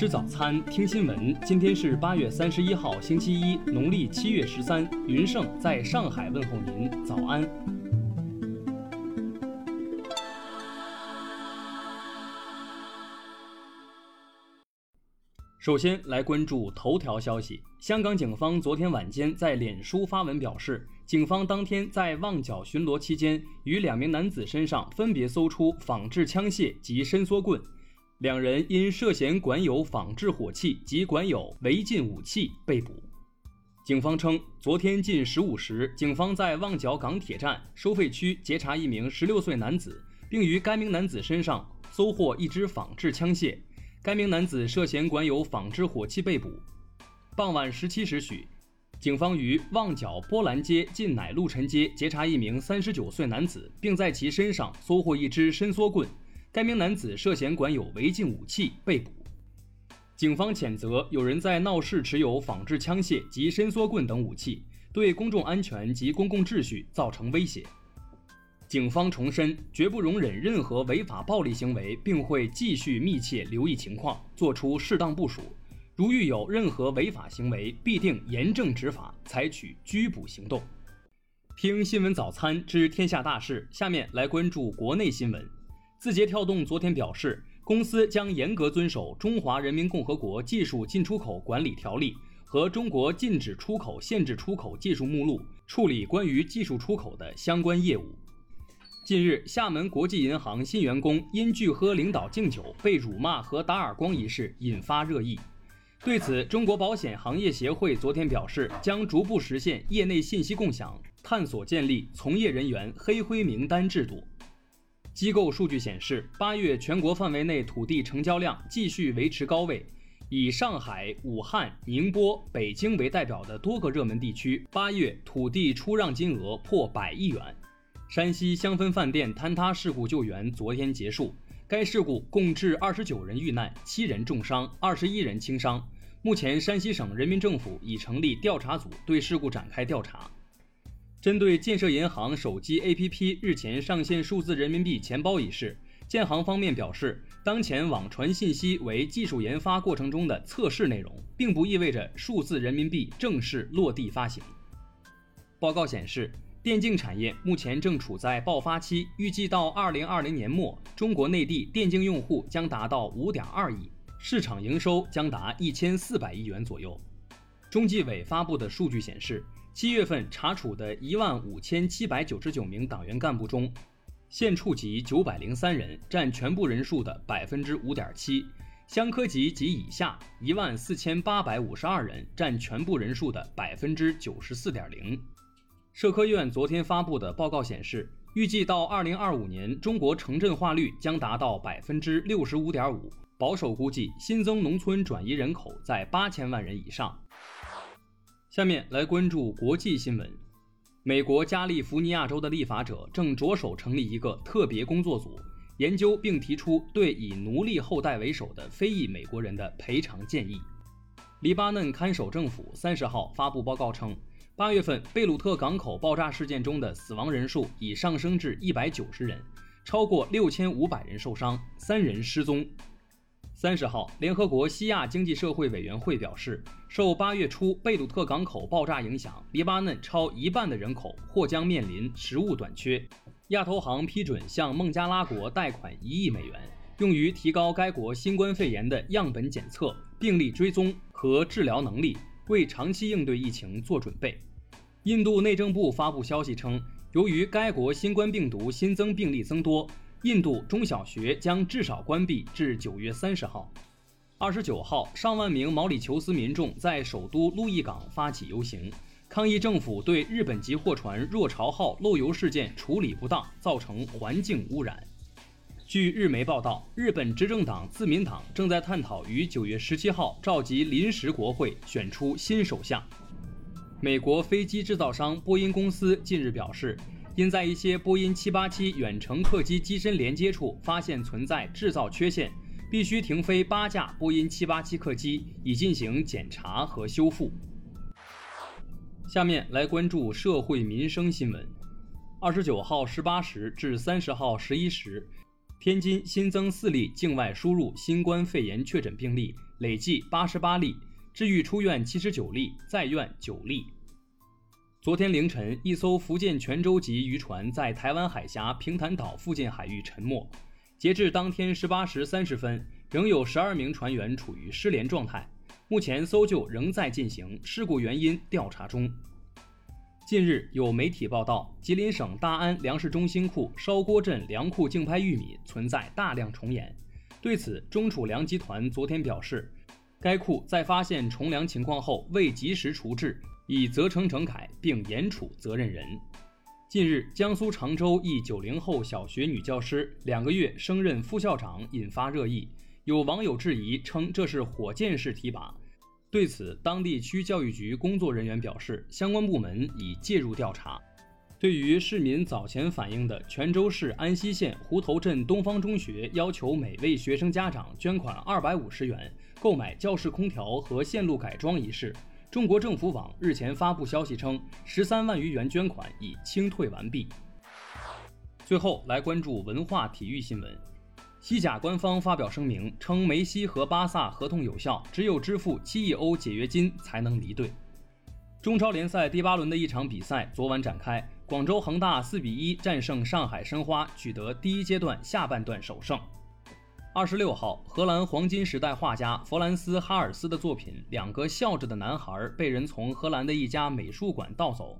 吃早餐，听新闻。今天是八月三十一号，星期一，农历七月十三。云盛在上海问候您，早安。首先来关注头条消息。香港警方昨天晚间在脸书发文表示，警方当天在旺角巡逻期间，于两名男子身上分别搜出仿制枪械及伸缩棍。两人因涉嫌管有仿制火器及管有违禁武器被捕。警方称，昨天近十五时，警方在旺角港铁站收费区截查一名十六岁男子，并于该名男子身上搜获一支仿制枪械。该名男子涉嫌管有仿制火器被捕。傍晚十七时许，警方于旺角波兰街近乃路臣街截查一名三十九岁男子，并在其身上搜获一支伸缩棍。该名男子涉嫌管有违禁武器被捕，警方谴责有人在闹市持有仿制枪械及伸缩棍等武器，对公众安全及公共秩序造成威胁。警方重申，绝不容忍任何违法暴力行为，并会继续密切留意情况，作出适当部署。如遇有任何违法行为，必定严正执法，采取拘捕行动。听新闻早餐知天下大事，下面来关注国内新闻。字节跳动昨天表示，公司将严格遵守《中华人民共和国技术进出口管理条例》和《中国禁止出口、限制出口技术目录》，处理关于技术出口的相关业务。近日，厦门国际银行新员工因拒喝领导敬酒被辱骂和打耳光一事引发热议。对此，中国保险行业协会昨天表示，将逐步实现业内信息共享，探索建立从业人员黑灰名单制度。机构数据显示，八月全国范围内土地成交量继续维持高位，以上海、武汉、宁波、北京为代表的多个热门地区，八月土地出让金额破百亿元。山西香氛饭店坍塌事故救援昨天结束，该事故共致二十九人遇难，七人重伤，二十一人轻伤。目前，山西省人民政府已成立调查组，对事故展开调查。针对建设银行手机 APP 日前上线数字人民币钱包一事，建行方面表示，当前网传信息为技术研发过程中的测试内容，并不意味着数字人民币正式落地发行。报告显示，电竞产业目前正处在爆发期，预计到2020年末，中国内地电竞用户将达到5.2亿，市场营收将达1400亿元左右。中纪委发布的数据显示。七月份查处的一万五千七百九十九名党员干部中，县处级九百零三人，占全部人数的百分之五点七；乡科级及以下一万四千八百五十二人，占全部人数的百分之九十四点零。社科院昨天发布的报告显示，预计到二零二五年，中国城镇化率将达到百分之六十五点五，保守估计新增农村转移人口在八千万人以上。下面来关注国际新闻。美国加利福尼亚州的立法者正着手成立一个特别工作组，研究并提出对以奴隶后代为首的非裔美国人的赔偿建议。黎巴嫩看守政府三十号发布报告称，八月份贝鲁特港口爆炸事件中的死亡人数已上升至一百九十人，超过六千五百人受伤，三人失踪。三十号，联合国西亚经济社会委员会表示，受八月初贝鲁特港口爆炸影响，黎巴嫩超一半的人口或将面临食物短缺。亚投行批准向孟加拉国贷款一亿美元，用于提高该国新冠肺炎的样本检测、病例追踪和治疗能力，为长期应对疫情做准备。印度内政部发布消息称，由于该国新冠病毒新增病例增多。印度中小学将至少关闭至九月三十号。二十九号，上万名毛里求斯民众在首都路易港发起游行，抗议政府对日本籍货船“若潮号”漏油事件处理不当，造成环境污染。据日媒报道，日本执政党自民党正在探讨于九月十七号召集临时国会，选出新首相。美国飞机制造商波音公司近日表示。因在一些波音787远程客机机身连接处发现存在制造缺陷，必须停飞八架波音787客机以进行检查和修复。下面来关注社会民生新闻。二十九号十八时至三十号十一时，天津新增四例境外输入新冠肺炎确诊病例，累计八十八例，治愈出院七十九例，在院九例。昨天凌晨，一艘福建泉州籍渔船在台湾海峡平潭岛附近海域沉没。截至当天十八时三十分，仍有十二名船员处于失联状态。目前搜救仍在进行，事故原因调查中。近日有媒体报道，吉林省大安粮食中心库烧锅镇粮库竞拍玉米存在大量虫眼。对此，中储粮集团昨天表示，该库在发现虫粮情况后未及时处置。已责成整改并严处责任人。近日，江苏常州一九零后小学女教师两个月升任副校长，引发热议。有网友质疑称这是火箭式提拔。对此，当地区教育局工作人员表示，相关部门已介入调查。对于市民早前反映的泉州市安溪县湖头镇东方中学要求每位学生家长捐款二百五十元购买教室空调和线路改装一事。中国政府网日前发布消息称，十三万余元捐款已清退完毕。最后来关注文化体育新闻，西甲官方发表声明称，梅西和巴萨合同有效，只有支付七亿欧解约金才能离队。中超联赛第八轮的一场比赛昨晚展开，广州恒大四比一战胜上海申花，取得第一阶段下半段首胜。二十六号，荷兰黄金时代画家弗兰斯·哈尔斯的作品《两个笑着的男孩》被人从荷兰的一家美术馆盗走。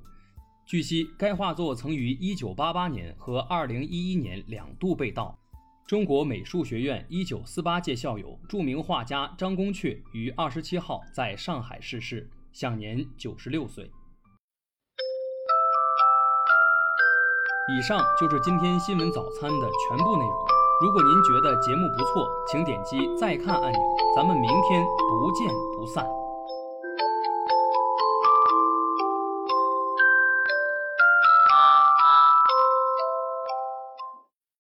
据悉，该画作曾于1988年和2011年两度被盗。中国美术学院1948届校友、著名画家张公阙于27号在上海逝世，享年96岁。以上就是今天新闻早餐的全部内容。如果您觉得节目不错，请点击再看按钮。咱们明天不见不散。